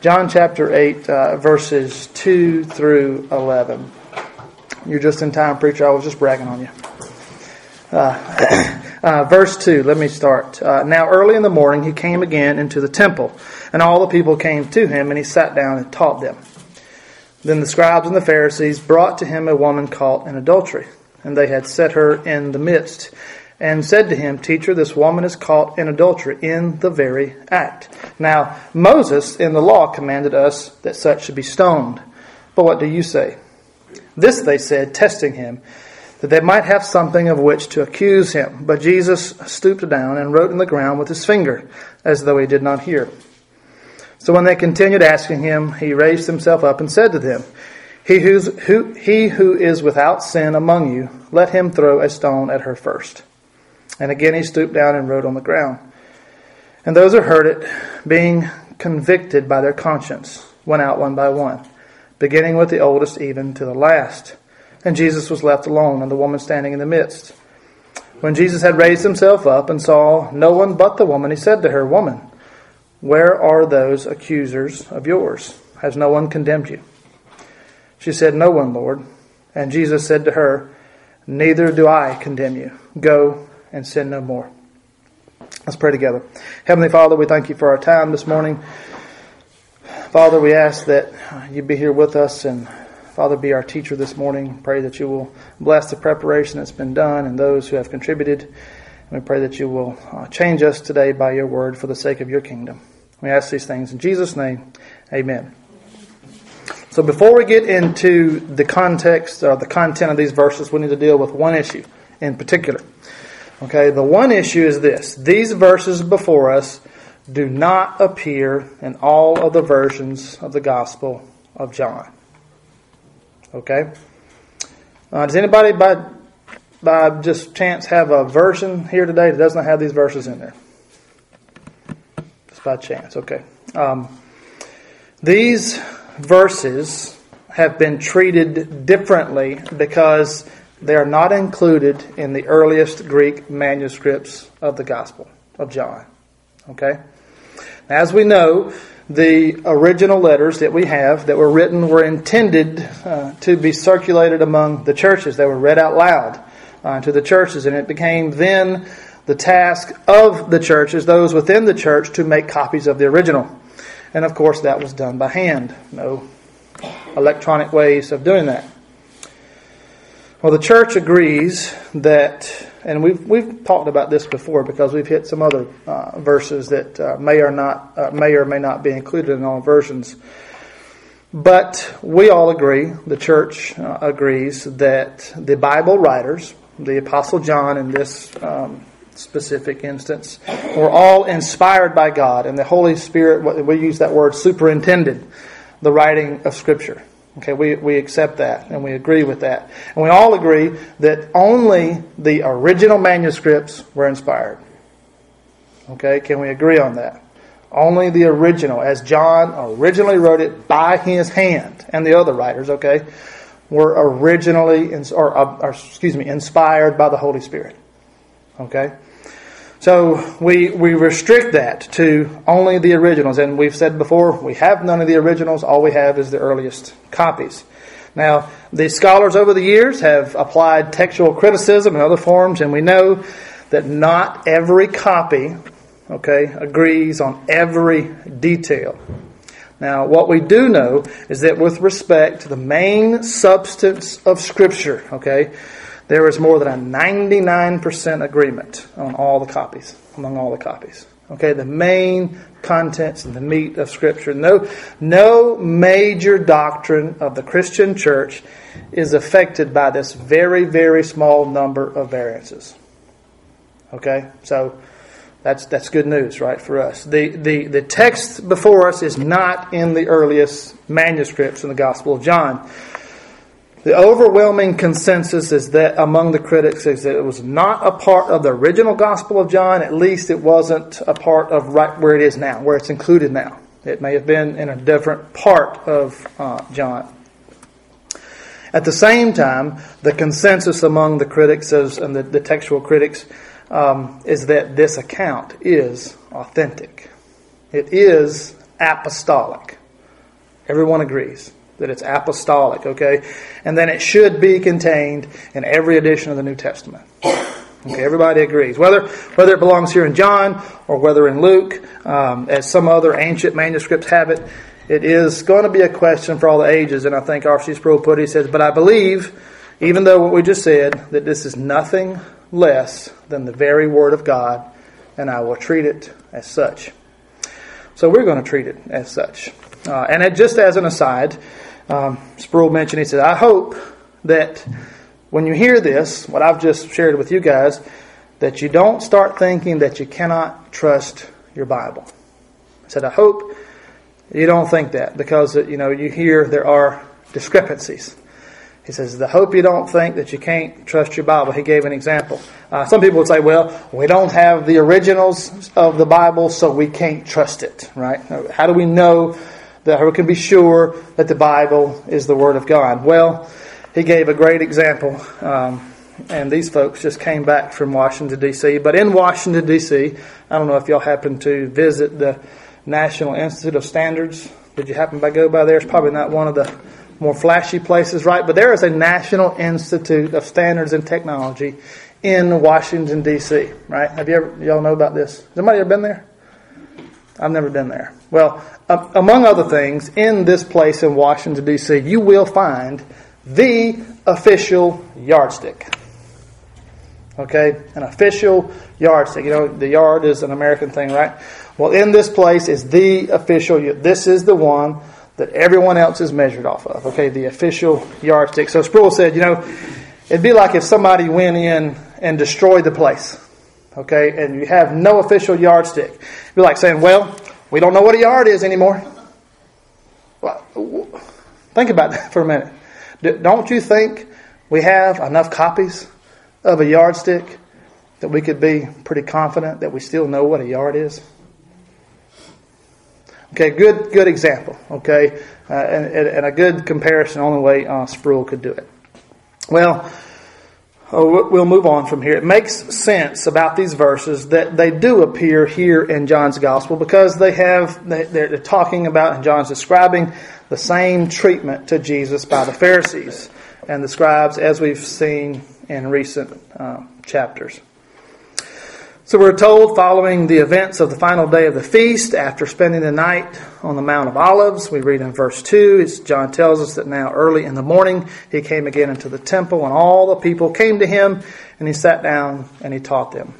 John chapter 8, uh, verses 2 through 11. You're just in time, preacher. I was just bragging on you. Uh, uh, verse 2, let me start. Uh, now, early in the morning, he came again into the temple, and all the people came to him, and he sat down and taught them. Then the scribes and the Pharisees brought to him a woman caught in adultery, and they had set her in the midst and said to him, Teacher, this woman is caught in adultery in the very act. Now, Moses in the law commanded us that such should be stoned. But what do you say? This they said, testing him, that they might have something of which to accuse him. But Jesus stooped down and wrote in the ground with his finger, as though he did not hear. So when they continued asking him, he raised himself up and said to them, he, who, he who is without sin among you, let him throw a stone at her first. And again he stooped down and wrote on the ground. And those who heard it, being convicted by their conscience, went out one by one, beginning with the oldest even to the last. And Jesus was left alone, and the woman standing in the midst. When Jesus had raised himself up and saw no one but the woman, he said to her, Woman, where are those accusers of yours? Has no one condemned you? She said, No one, Lord. And Jesus said to her, Neither do I condemn you. Go and sin no more. Let's pray together. Heavenly Father, we thank you for our time this morning. Father, we ask that you be here with us and Father, be our teacher this morning. Pray that you will bless the preparation that's been done and those who have contributed. And we pray that you will uh, change us today by your word for the sake of your kingdom. We ask these things in Jesus' name. Amen. So before we get into the context or the content of these verses, we need to deal with one issue in particular. Okay, the one issue is this these verses before us do not appear in all of the versions of the Gospel of John. Okay? Uh, does anybody by, by just chance have a version here today that does not have these verses in there? Just by chance, okay. Um, these verses have been treated differently because they are not included in the earliest Greek manuscripts of the Gospel of John. Okay? As we know, the original letters that we have that were written were intended uh, to be circulated among the churches. They were read out loud uh, to the churches, and it became then the task of the churches, those within the church, to make copies of the original. And of course, that was done by hand. No electronic ways of doing that. Well, the church agrees that, and we've we've talked about this before because we've hit some other uh, verses that uh, may or not uh, may or may not be included in all versions. But we all agree, the church uh, agrees that the Bible writers, the Apostle John in this um, specific instance, were all inspired by God, and the Holy Spirit. We use that word superintended the writing of Scripture. Okay, we, we accept that and we agree with that. And we all agree that only the original manuscripts were inspired. Okay, can we agree on that? Only the original, as John originally wrote it by his hand, and the other writers, okay, were originally, or, uh, or excuse me, inspired by the Holy Spirit. Okay? So we, we restrict that to only the originals. And we've said before, we have none of the originals. All we have is the earliest copies. Now, the scholars over the years have applied textual criticism and other forms, and we know that not every copy, okay, agrees on every detail. Now, what we do know is that with respect to the main substance of Scripture, okay, there is more than a 99% agreement on all the copies, among all the copies. Okay, the main contents and the meat of Scripture. No, no major doctrine of the Christian church is affected by this very, very small number of variances. Okay, so that's that's good news, right, for us. The the the text before us is not in the earliest manuscripts in the Gospel of John. The overwhelming consensus is that among the critics is that it was not a part of the original Gospel of John. At least it wasn't a part of right where it is now, where it's included now. It may have been in a different part of uh, John. At the same time, the consensus among the critics is, and the, the textual critics um, is that this account is authentic. It is apostolic. Everyone agrees that it's apostolic, okay? And then it should be contained in every edition of the New Testament. Okay, everybody agrees. Whether whether it belongs here in John or whether in Luke, um, as some other ancient manuscripts have it, it is going to be a question for all the ages. And I think R.C. Sproul put it, he says, But I believe, even though what we just said, that this is nothing less than the very Word of God, and I will treat it as such. So we're going to treat it as such. Uh, and it, just as an aside, um, Sproul mentioned, he said, I hope that when you hear this, what I've just shared with you guys, that you don't start thinking that you cannot trust your Bible. I said, I hope you don't think that because, you know, you hear there are discrepancies. He says, the hope you don't think that you can't trust your Bible. He gave an example. Uh, some people would say, well, we don't have the originals of the Bible, so we can't trust it, right? How do we know that we can be sure that the Bible is the Word of God? Well, he gave a great example. Um, and these folks just came back from Washington, D.C. But in Washington, D.C., I don't know if y'all happened to visit the National Institute of Standards. Did you happen to go by there? It's probably not one of the more flashy places, right? But there is a National Institute of Standards and Technology in Washington, D.C., right? Have you ever, y'all know about this? Has anybody ever been there? I've never been there. Well, uh, among other things, in this place in Washington, D.C., you will find the official yardstick. Okay? An official yardstick. You know, the yard is an American thing, right? Well, in this place is the official, this is the one that everyone else is measured off of. Okay? The official yardstick. So Sproul said, you know, it'd be like if somebody went in and destroyed the place. Okay? And you have no official yardstick. Be like saying, well, we don't know what a yard is anymore. Well, think about that for a minute. Don't you think we have enough copies of a yardstick that we could be pretty confident that we still know what a yard is? Okay, good good example. Okay, uh, and, and, a good comparison on the way uh, Sproul could do it. Well, oh, we'll move on from here. It makes sense about these verses that they do appear here in John's gospel because they have they're talking about and John's describing the same treatment to Jesus by the Pharisees and the scribes as we've seen in recent uh, chapters. So we're told following the events of the final day of the feast, after spending the night on the Mount of Olives, we read in verse 2, John tells us that now early in the morning he came again into the temple, and all the people came to him, and he sat down and he taught them.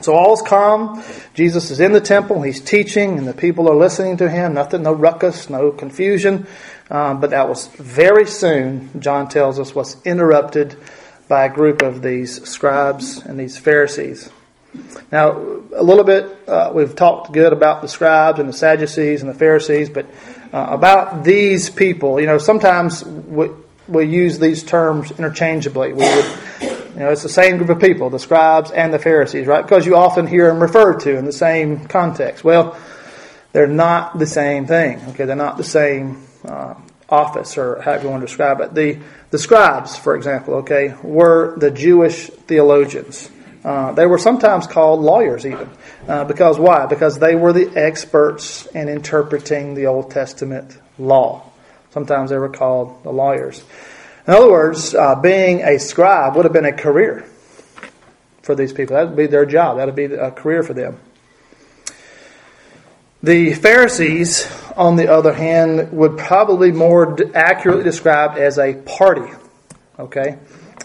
So all's calm. Jesus is in the temple. He's teaching, and the people are listening to him. Nothing, no ruckus, no confusion. Um, but that was very soon, John tells us, was interrupted by a group of these scribes and these Pharisees. Now, a little bit, uh, we've talked good about the scribes and the Sadducees and the Pharisees, but uh, about these people, you know, sometimes we, we use these terms interchangeably. We would you know, it's the same group of people, the scribes and the Pharisees, right? Because you often hear them referred to in the same context. Well, they're not the same thing. Okay, they're not the same uh, office or however you want to describe it. The the scribes, for example, okay, were the Jewish theologians. Uh, they were sometimes called lawyers, even uh, because why? Because they were the experts in interpreting the Old Testament law. Sometimes they were called the lawyers. In other words, uh, being a scribe would have been a career for these people. That would be their job. That would be a career for them. The Pharisees, on the other hand, would probably more accurately described as a party. Okay,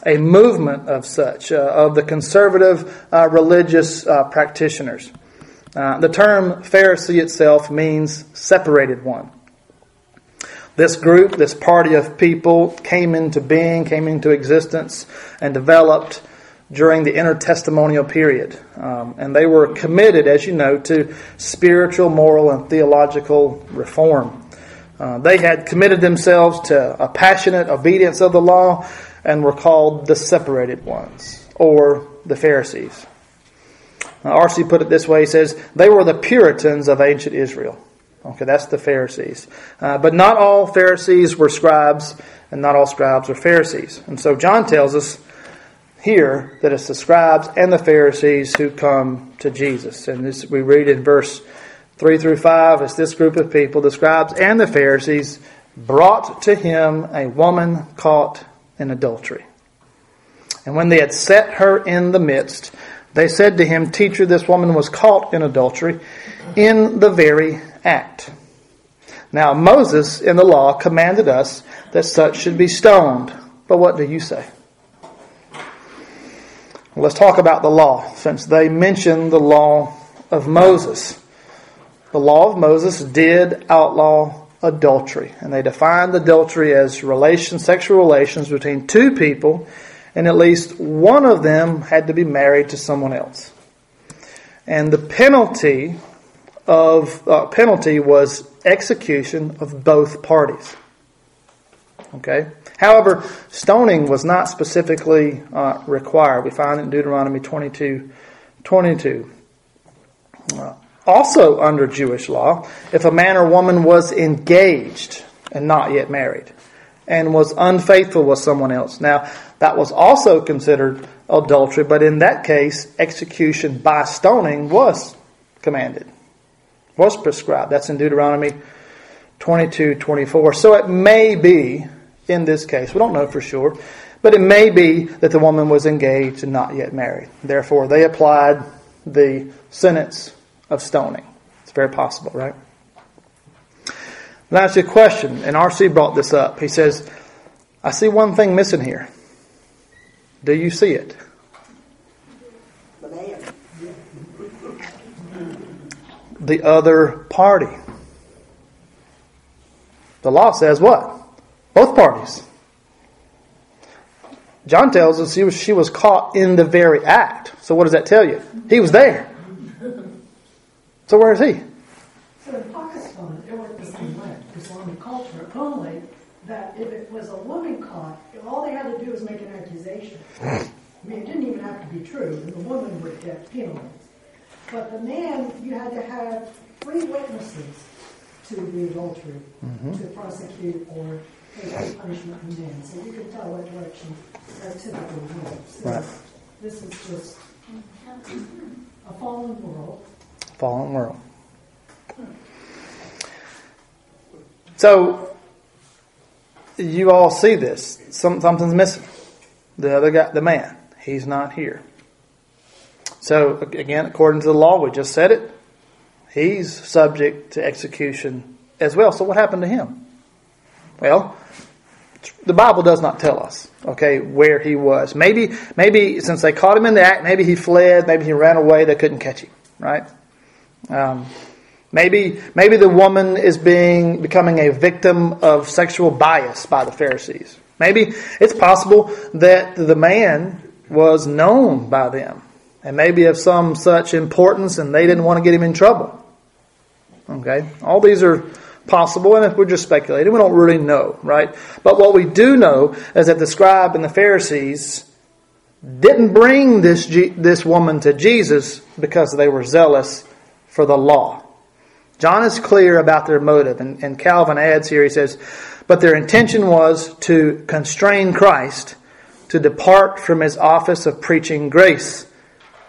a movement of such uh, of the conservative uh, religious uh, practitioners. Uh, the term Pharisee itself means separated one. This group, this party of people, came into being, came into existence, and developed during the intertestamental period. Um, and they were committed, as you know, to spiritual, moral, and theological reform. Uh, they had committed themselves to a passionate obedience of the law and were called the separated ones, or the Pharisees. R.C. put it this way he says, They were the Puritans of ancient Israel. Okay, that's the Pharisees. Uh, but not all Pharisees were scribes, and not all scribes were Pharisees. And so John tells us here that it's the scribes and the Pharisees who come to Jesus. And this we read in verse 3 through 5 is this group of people, the scribes and the Pharisees, brought to him a woman caught in adultery. And when they had set her in the midst, they said to him, Teacher, this woman was caught in adultery in the very act. Now, Moses in the law commanded us that such should be stoned. But what do you say? Well, let's talk about the law, since they mention the law of Moses. The law of Moses did outlaw adultery, and they defined adultery as relation, sexual relations between two people, and at least one of them had to be married to someone else. And the penalty of uh, penalty was execution of both parties. Okay. However, stoning was not specifically uh, required. We find it in Deuteronomy 22, 22. Uh, also, under Jewish law, if a man or woman was engaged and not yet married, and was unfaithful with someone else, now that was also considered adultery, but in that case, execution by stoning was commanded was prescribed. That's in Deuteronomy 22, 24. So it may be, in this case, we don't know for sure, but it may be that the woman was engaged and not yet married. Therefore, they applied the sentence of stoning. It's very possible, right? Now, ask you a question, and R.C. brought this up. He says, I see one thing missing here. Do you see it? the other party. The law says what? Both parties. John tells us she was, she was caught in the very act. So what does that tell you? He was there. So where is he? So in Pakistan, it worked the same way, Islamic culture, only that if it was a woman caught, all they had to do was make an accusation. I mean, it didn't even have to be true, and the woman would get penalized. But the man, you had to have three witnesses to the adultery mm-hmm. to prosecute or take punishment from man. So you can tell what direction that typically went. So right. this is just a fallen world. Fallen world. So you all see this. Some, something's missing. The other guy, the man, he's not here. So, again, according to the law, we just said it, he's subject to execution as well. So, what happened to him? Well, the Bible does not tell us, okay, where he was. Maybe, maybe since they caught him in the act, maybe he fled, maybe he ran away, they couldn't catch him, right? Um, maybe, maybe the woman is being becoming a victim of sexual bias by the Pharisees. Maybe it's possible that the man was known by them and maybe of some such importance and they didn't want to get him in trouble. Okay? All these are possible, and if we're just speculating, we don't really know, right? But what we do know is that the scribe and the Pharisees didn't bring this, this woman to Jesus because they were zealous for the law. John is clear about their motive, and, and Calvin adds here, he says, but their intention was to constrain Christ to depart from his office of preaching grace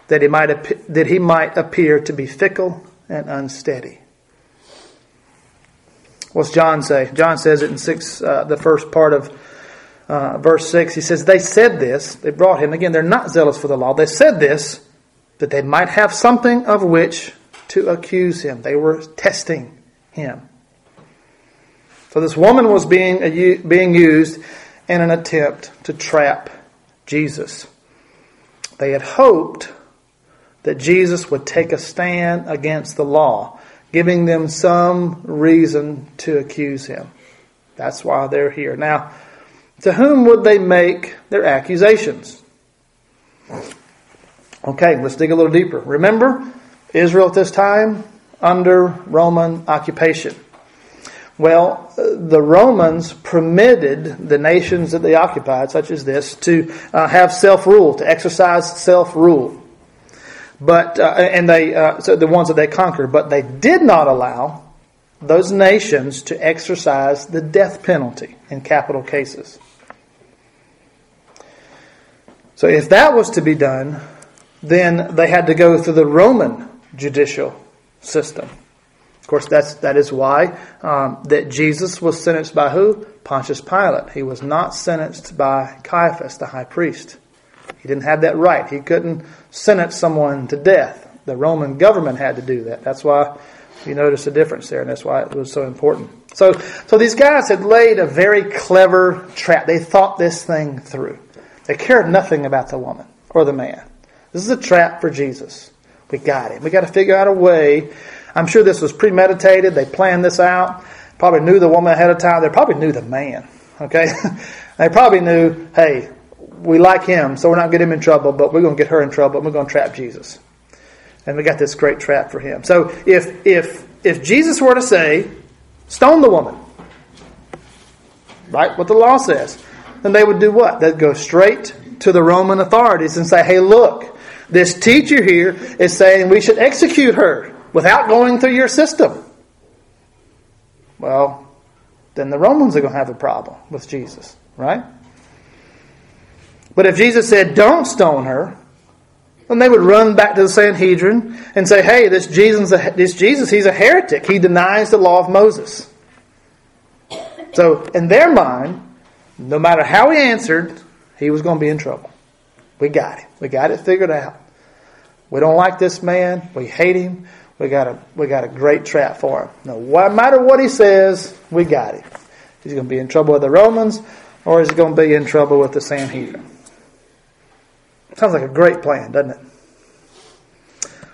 that he might, that he might appear to be fickle and unsteady. What's John say? John says it in six, uh, the first part of uh, verse six. He says, "They said this. They brought him again. They're not zealous for the law. They said this that they might have something of which to accuse him. They were testing him. So this woman was being uh, being used in an attempt to trap Jesus. They had hoped that Jesus would take a stand against the law, giving them some reason to accuse him. That's why they're here. Now, to whom would they make their accusations? Okay, let's dig a little deeper. Remember, Israel at this time under Roman occupation. Well, the Romans permitted the nations that they occupied, such as this, to uh, have self rule, to exercise self rule. But uh, and they uh, so the ones that they conquered, but they did not allow those nations to exercise the death penalty in capital cases. So if that was to be done, then they had to go through the Roman judicial system. Of course, that's, that is why um, that Jesus was sentenced by who? Pontius Pilate. He was not sentenced by Caiaphas, the high priest. He didn't have that right. He couldn't sentence someone to death. The Roman government had to do that. That's why you notice the difference there, and that's why it was so important. So, so these guys had laid a very clever trap. They thought this thing through. They cared nothing about the woman or the man. This is a trap for Jesus. We got it. We got to figure out a way. I'm sure this was premeditated. They planned this out. Probably knew the woman ahead of time. They probably knew the man. Okay? they probably knew, hey, we like him, so we're not going to get him in trouble, but we're going to get her in trouble, and we're going to trap Jesus. And we got this great trap for him. So if if if Jesus were to say, stone the woman, right? What the law says, then they would do what? They'd go straight to the Roman authorities and say, hey, look, this teacher here is saying we should execute her without going through your system. Well, then the Romans are going to have a problem with Jesus, right? But if Jesus said, don't stone her, then they would run back to the Sanhedrin and say, hey, this Jesus, this Jesus, he's a heretic. He denies the law of Moses. So, in their mind, no matter how he answered, he was going to be in trouble. We got it. We got it figured out. We don't like this man. We hate him. We got a we got a great trap for him. No matter what he says, we got him. He's going to be in trouble with the Romans, or is he going to be in trouble with the Sanhedrin? Sounds like a great plan, doesn't it?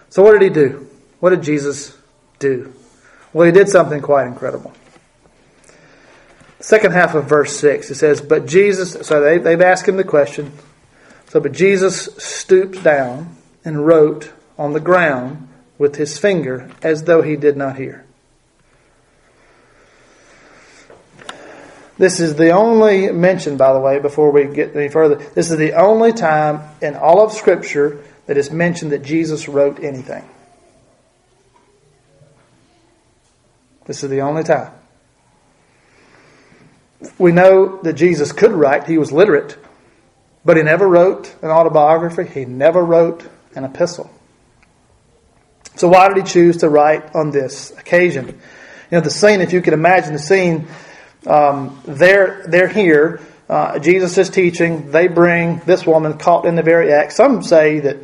So what did he do? What did Jesus do? Well, he did something quite incredible. Second half of verse 6, it says, But Jesus, so they, they've asked him the question. So, but Jesus stooped down and wrote on the ground with his finger as though he did not hear. This is the only mention, by the way, before we get any further. This is the only time in all of Scripture that is mentioned that Jesus wrote anything. This is the only time. We know that Jesus could write, he was literate, but he never wrote an autobiography, he never wrote an epistle. So, why did he choose to write on this occasion? You know, the scene, if you could imagine the scene, um, they're, they're here. Uh, Jesus is teaching. They bring this woman caught in the very act. Some say that,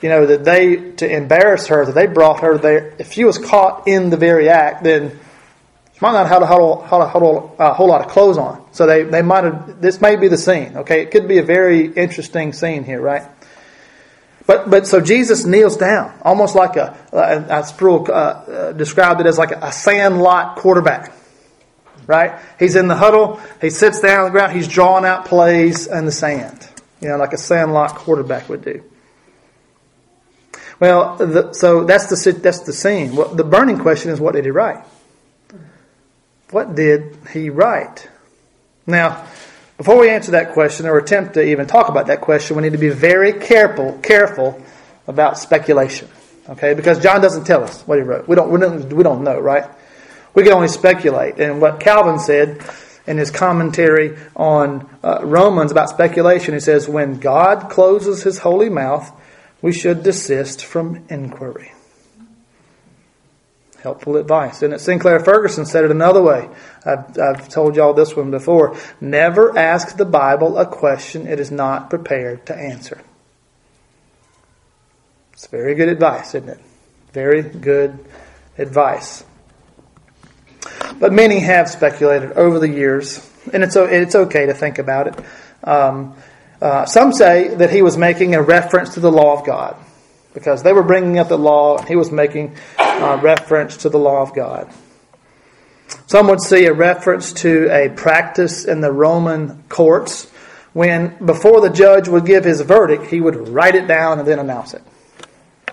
you know, that they, to embarrass her, that they brought her there. If she was caught in the very act, then might not have a whole, whole, whole, lot of clothes on. So they, they might have, this may be the scene, okay? It could be a very interesting scene here, right? But, but so Jesus kneels down, almost like a, uh, Sproul uh, uh, described it as like a, a sandlot quarterback right? He's in the huddle. He sits down on the ground. He's drawing out plays in the sand, you know, like a sandlot quarterback would do. Well, the, so that's the that's the scene. Well, the burning question is, what did he write? What did he write? Now, before we answer that question or attempt to even talk about that question, we need to be very careful careful about speculation. Okay, because John doesn't tell us what he wrote. We don't we don't we don't know, right? We can only speculate. And what Calvin said in his commentary on uh, Romans about speculation, he says, When God closes his holy mouth, we should desist from inquiry. Helpful advice. And Sinclair Ferguson said it another way. I've, I've told y'all this one before. Never ask the Bible a question it is not prepared to answer. It's very good advice, isn't it? Very good advice. But many have speculated over the years, and it's, it's okay to think about it. Um, uh, some say that he was making a reference to the law of God because they were bringing up the law, and he was making a reference to the law of God. Some would see a reference to a practice in the Roman courts when, before the judge would give his verdict, he would write it down and then announce it.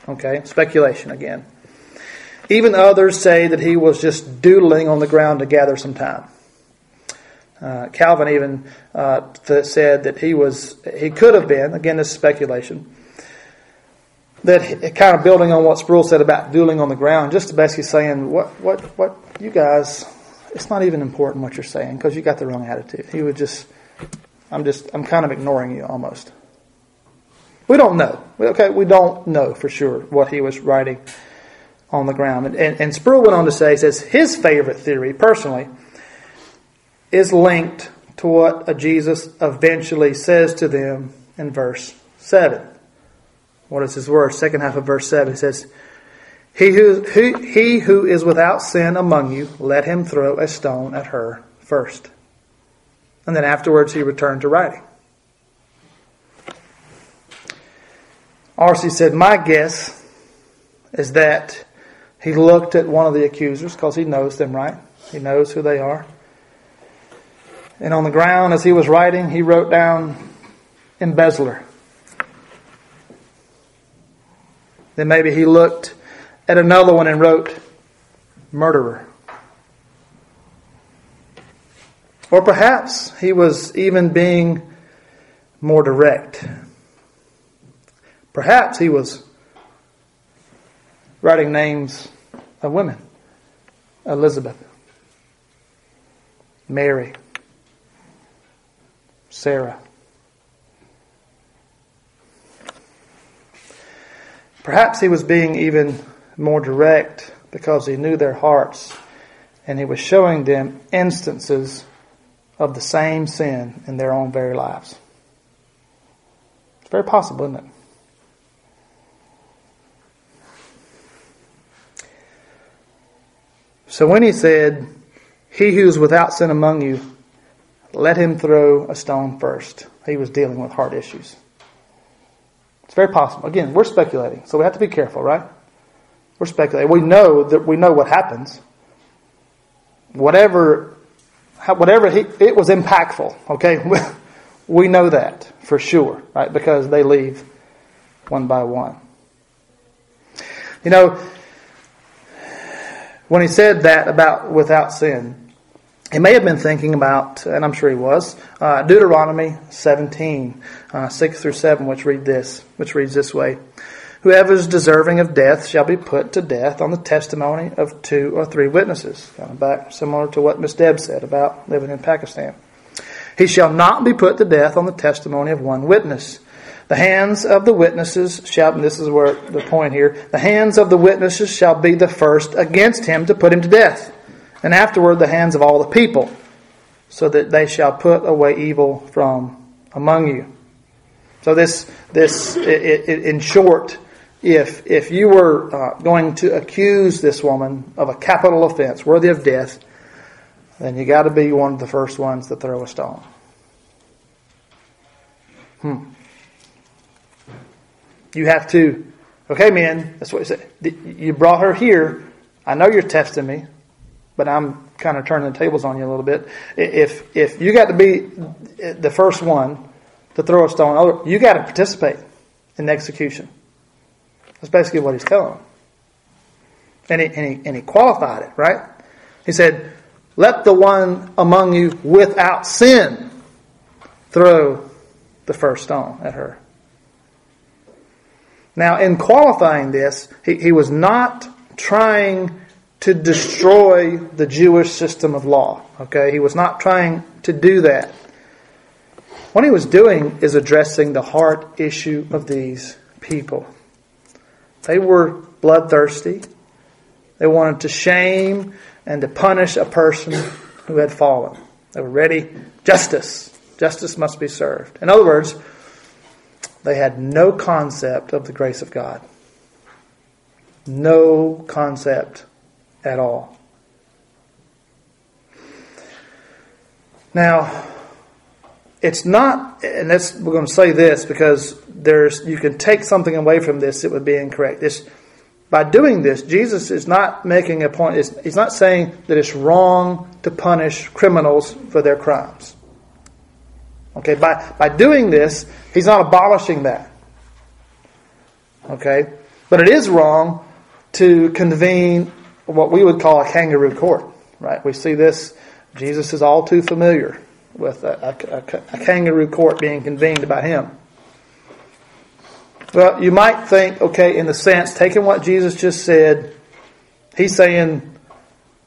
Okay, speculation again. Even others say that he was just doodling on the ground to gather some time. Uh, Calvin even uh, said that he was he could have been again this is speculation that kind of building on what Sproul said about dueling on the ground, just basically saying what what what you guys it's not even important what you're saying because you got the wrong attitude. He would just I'm just I'm kind of ignoring you almost. We don't know. Okay, we don't know for sure what he was writing on the ground. And, and, and Sproul went on to say, says his favorite theory, personally, is linked to what Jesus eventually says to them in verse 7. What is his word? Second half of verse 7 he says, he who, who, he who is without sin among you, let him throw a stone at her first. And then afterwards he returned to writing. R.C. said, My guess is that he looked at one of the accusers because he knows them, right? He knows who they are. And on the ground, as he was writing, he wrote down embezzler. Then maybe he looked at another one and wrote murderer. Or perhaps he was even being more direct. Perhaps he was writing names of women Elizabeth, Mary, Sarah. Perhaps he was being even more direct because he knew their hearts and he was showing them instances of the same sin in their own very lives. It's very possible, isn't it? So when he said, He who is without sin among you, let him throw a stone first, he was dealing with heart issues. It's very possible. Again, we're speculating, so we have to be careful, right? We're speculating. We know that we know what happens. Whatever, whatever he, it was impactful. Okay, we know that for sure, right? Because they leave one by one. You know, when he said that about without sin, he may have been thinking about, and I'm sure he was, uh, Deuteronomy 17, uh, 6 through 7, which read this, which reads this way. Whoever is deserving of death shall be put to death on the testimony of two or three witnesses. Kind of back similar to what Miss Deb said about living in Pakistan. He shall not be put to death on the testimony of one witness. The hands of the witnesses shall, and this is where the point here, the hands of the witnesses shall be the first against him to put him to death, and afterward the hands of all the people, so that they shall put away evil from among you. So this, this, it, it, in short, if, if you were uh, going to accuse this woman of a capital offense worthy of death, then you got to be one of the first ones to throw a stone. Hmm. You have to, okay, men, that's what you said. You brought her here. I know you're testing me, but I'm kind of turning the tables on you a little bit. If, if you got to be the first one to throw a stone, you got to participate in the execution. That's basically what he's telling them. And he, and, he, and he qualified it, right? He said, Let the one among you without sin throw the first stone at her. Now, in qualifying this, he, he was not trying to destroy the Jewish system of law. Okay? He was not trying to do that. What he was doing is addressing the heart issue of these people. They were bloodthirsty. They wanted to shame and to punish a person who had fallen. They were ready. Justice. Justice must be served. In other words, they had no concept of the grace of God. No concept at all. Now, it's not, and that's, we're going to say this because there's, you can take something away from this that would be incorrect. This, by doing this, Jesus is not making a point, he's not saying that it's wrong to punish criminals for their crimes. Okay, by, by doing this, he's not abolishing that. Okay, but it is wrong to convene what we would call a kangaroo court, right? We see this, Jesus is all too familiar with a, a, a kangaroo court being convened about him. Well, you might think, okay, in the sense, taking what Jesus just said, he's saying,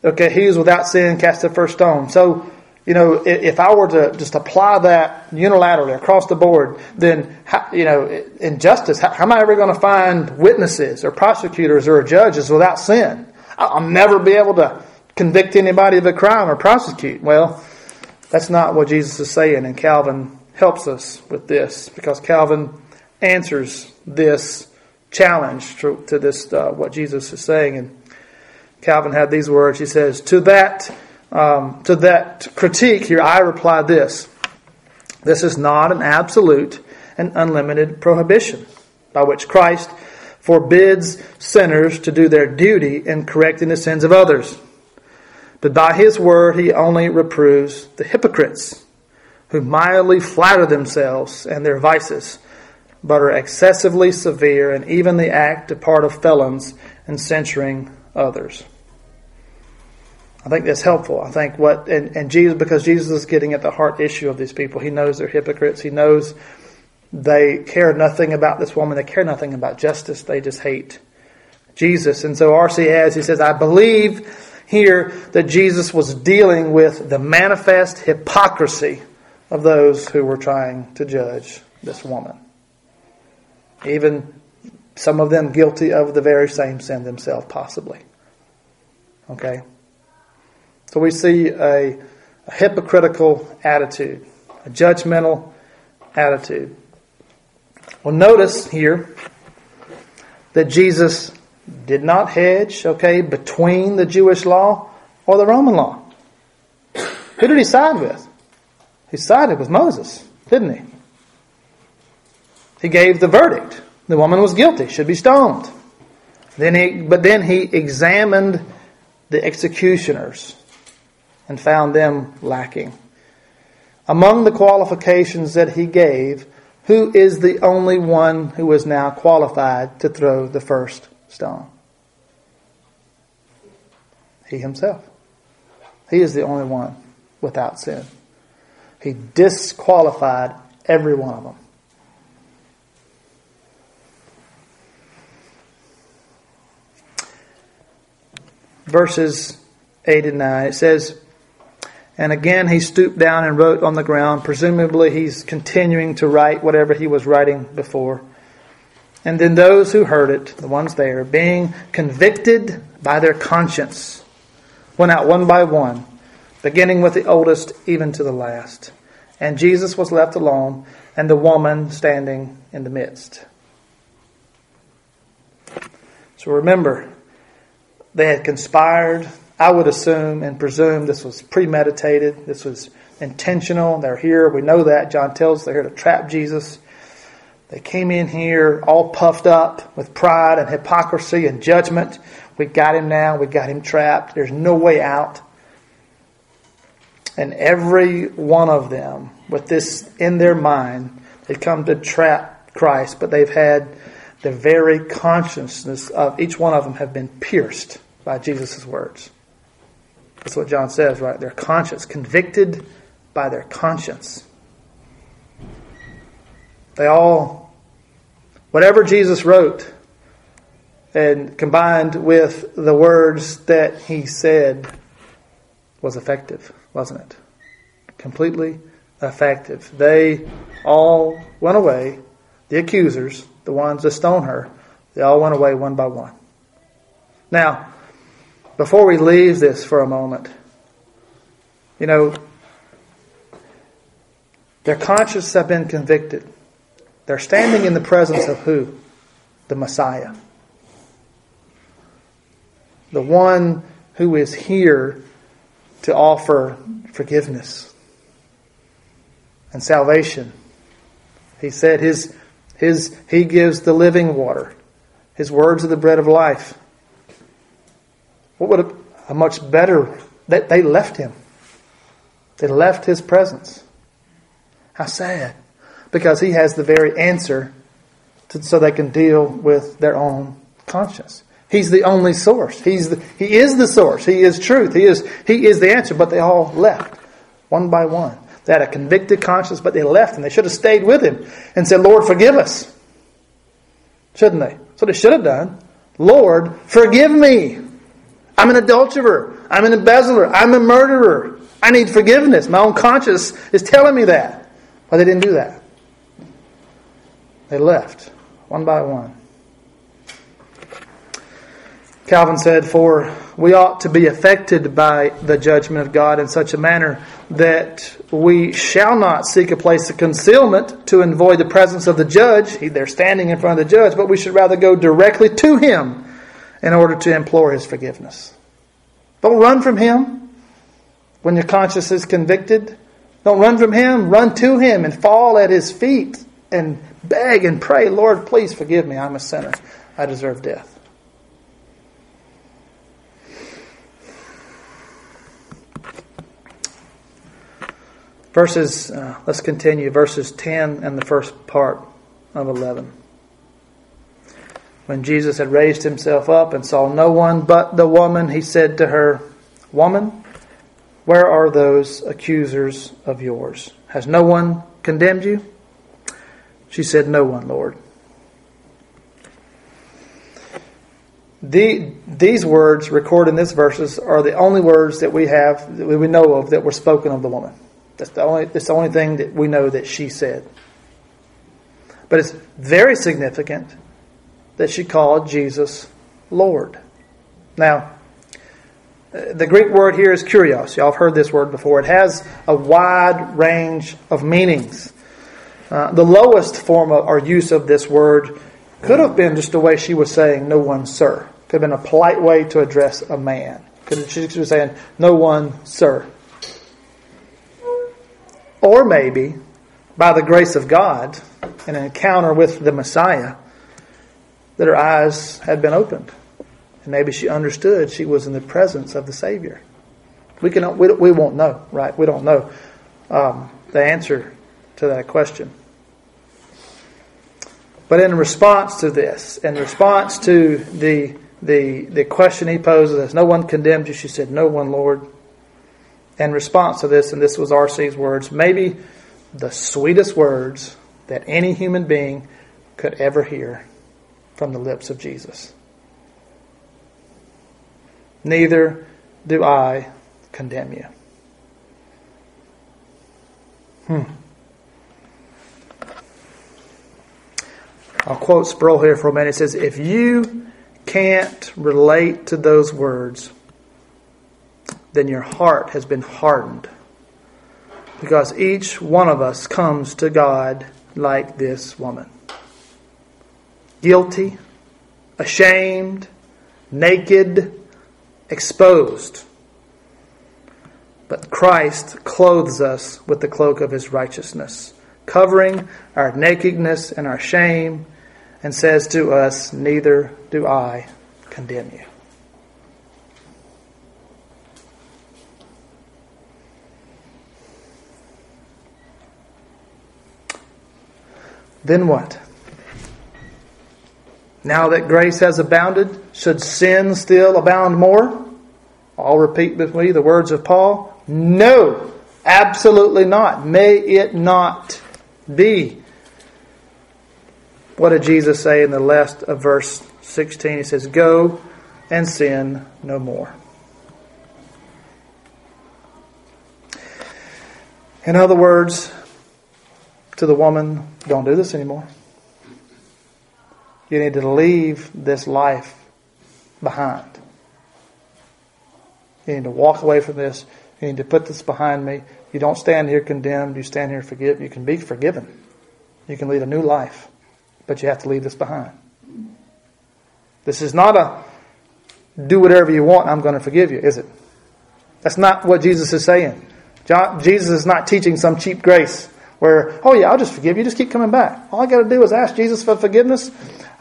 okay, he was without sin, cast the first stone. So, you know, if I were to just apply that unilaterally across the board, then, you know, in justice, how am I ever going to find witnesses or prosecutors or judges without sin? I'll never be able to convict anybody of a crime or prosecute. Well, that's not what Jesus is saying, and Calvin helps us with this because Calvin answers this challenge to, to this uh, what Jesus is saying. And Calvin had these words. He says, "To that." Um, to that critique here, I reply this this is not an absolute and unlimited prohibition by which Christ forbids sinners to do their duty in correcting the sins of others. But by his word, he only reproves the hypocrites who mildly flatter themselves and their vices, but are excessively severe and even the act a part of felons in censuring others. I think that's helpful. I think what and, and Jesus because Jesus is getting at the heart issue of these people. He knows they're hypocrites. He knows they care nothing about this woman. They care nothing about justice. They just hate Jesus. And so R.C. has he says, I believe here that Jesus was dealing with the manifest hypocrisy of those who were trying to judge this woman. Even some of them guilty of the very same sin themselves, possibly. Okay? So we see a, a hypocritical attitude, a judgmental attitude. Well, notice here that Jesus did not hedge, okay, between the Jewish law or the Roman law. Who did he side with? He sided with Moses, didn't he? He gave the verdict. The woman was guilty, should be stoned. Then he, but then he examined the executioners and found them lacking. Among the qualifications that he gave, who is the only one who is now qualified to throw the first stone? He himself. He is the only one without sin. He disqualified every one of them. Verses 8 and 9, it says, and again, he stooped down and wrote on the ground. Presumably, he's continuing to write whatever he was writing before. And then those who heard it, the ones there, being convicted by their conscience, went out one by one, beginning with the oldest even to the last. And Jesus was left alone, and the woman standing in the midst. So remember, they had conspired I would assume and presume this was premeditated. This was intentional. They're here. We know that. John tells us they're here to trap Jesus. They came in here all puffed up with pride and hypocrisy and judgment. We got him now. We got him trapped. There's no way out. And every one of them, with this in their mind, they come to trap Christ, but they've had the very consciousness of each one of them have been pierced by Jesus' words. That's what John says, right? Their conscience, convicted by their conscience. They all, whatever Jesus wrote, and combined with the words that he said, was effective, wasn't it? Completely effective. They all went away, the accusers, the ones that stoned her, they all went away one by one. Now, before we leave this for a moment, you know, their consciences have been convicted. They're standing in the presence of who? The Messiah. The one who is here to offer forgiveness and salvation. He said his, his, he gives the living water. His words are the bread of life. What would a, a much better that they left him. They left his presence. How sad. Because he has the very answer to, so they can deal with their own conscience. He's the only source. He's the, he is the source. He is truth. He is, he is the answer. But they all left one by one. They had a convicted conscience, but they left and they should have stayed with him and said, Lord, forgive us. Shouldn't they? So they should have done. Lord, forgive me. I'm an adulterer. I'm an embezzler. I'm a murderer. I need forgiveness. My own conscience is telling me that. But they didn't do that. They left one by one. Calvin said, For we ought to be affected by the judgment of God in such a manner that we shall not seek a place of concealment to avoid the presence of the judge. They're standing in front of the judge, but we should rather go directly to him in order to implore his forgiveness. Don't run from him when your conscience is convicted. Don't run from him. Run to him and fall at his feet and beg and pray, Lord, please forgive me. I'm a sinner. I deserve death. Verses, uh, let's continue, verses 10 and the first part of 11. When Jesus had raised himself up and saw no one but the woman, he said to her, Woman, where are those accusers of yours? Has no one condemned you? She said, No one, Lord. The, these words recorded in this verses are the only words that we have, that we know of, that were spoken of the woman. That's the only, that's the only thing that we know that she said. But it's very significant that she called Jesus Lord. Now, the Greek word here is kurios. Y'all have heard this word before. It has a wide range of meanings. Uh, the lowest form of, or use of this word could have been just the way she was saying, no one, sir. Could have been a polite way to address a man. Could have, she was saying, no one, sir. Or maybe, by the grace of God, an encounter with the Messiah, that her eyes had been opened. And maybe she understood she was in the presence of the Savior. We, can, we, we won't know, right? We don't know um, the answer to that question. But in response to this, in response to the, the, the question he poses, no one condemned you? She said, No one, Lord in response to this, and this was R.C.'s words, maybe the sweetest words that any human being could ever hear from the lips of Jesus. Neither do I condemn you. Hmm. I'll quote Sproul here for a minute. It says, If you can't relate to those words, then your heart has been hardened. Because each one of us comes to God like this woman guilty, ashamed, naked, exposed. But Christ clothes us with the cloak of his righteousness, covering our nakedness and our shame, and says to us, Neither do I condemn you. Then what? Now that grace has abounded, should sin still abound more? I'll repeat with me the words of Paul. No, absolutely not. May it not be. What did Jesus say in the last of verse 16? He says, Go and sin no more. In other words, to the woman, don't do this anymore. You need to leave this life behind. You need to walk away from this. You need to put this behind me. You don't stand here condemned. You stand here forgiven. You can be forgiven. You can lead a new life. But you have to leave this behind. This is not a do whatever you want, I'm going to forgive you, is it? That's not what Jesus is saying. Jesus is not teaching some cheap grace where, oh yeah, I'll just forgive you. Just keep coming back. All I got to do is ask Jesus for forgiveness.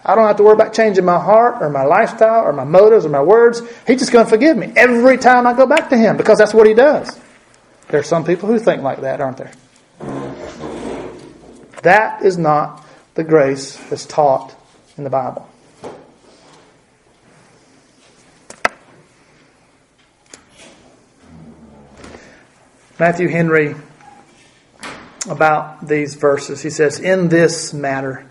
I don't have to worry about changing my heart or my lifestyle or my motives or my words. He's just going to forgive me every time I go back to Him because that's what He does. There are some people who think like that, aren't there? That is not the grace that's taught in the Bible. Matthew Henry about these verses. He says, In this matter,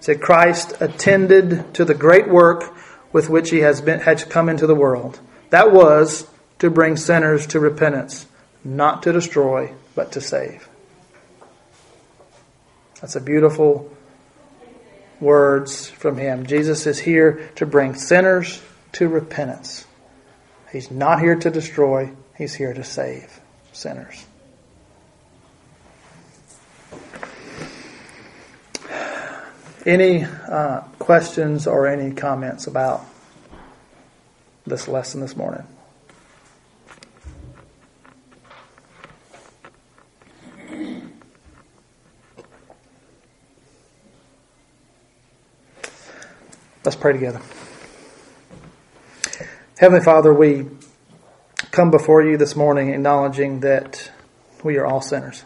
said Christ attended to the great work with which he has been had come into the world. That was to bring sinners to repentance, not to destroy, but to save. That's a beautiful words from him. Jesus is here to bring sinners to repentance. He's not here to destroy, he's here to save sinners. Any uh, questions or any comments about this lesson this morning? Let's pray together. Heavenly Father, we come before you this morning acknowledging that we are all sinners.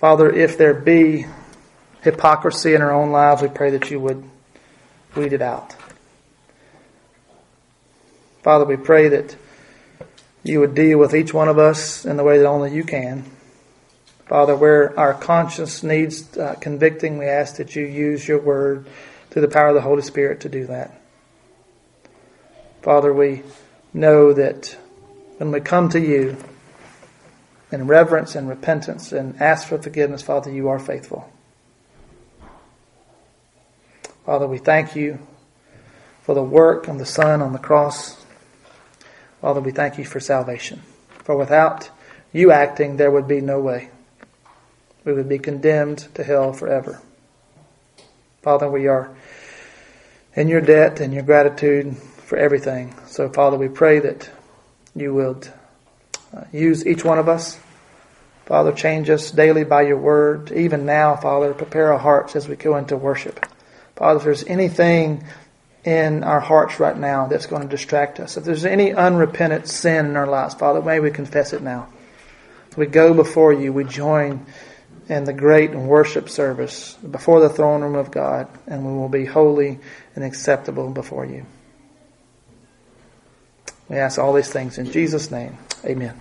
Father, if there be hypocrisy in our own lives, we pray that you would weed it out. Father, we pray that you would deal with each one of us in the way that only you can. Father, where our conscience needs uh, convicting, we ask that you use your word through the power of the Holy Spirit to do that. Father, we know that when we come to you in reverence and repentance and ask for forgiveness, Father, you are faithful. Father, we thank you for the work of the Son on the cross. Father, we thank you for salvation. For without you acting, there would be no way. We would be condemned to hell forever. Father, we are in your debt and your gratitude for everything. So, Father, we pray that you would uh, use each one of us. Father, change us daily by your word. Even now, Father, prepare our hearts as we go into worship. Father, if there's anything in our hearts right now that's going to distract us, if there's any unrepentant sin in our lives, Father, may we confess it now. we go before you, we join in the great worship service before the throne room of God, and we will be holy and acceptable before you. We ask all these things in Jesus' name. Amen.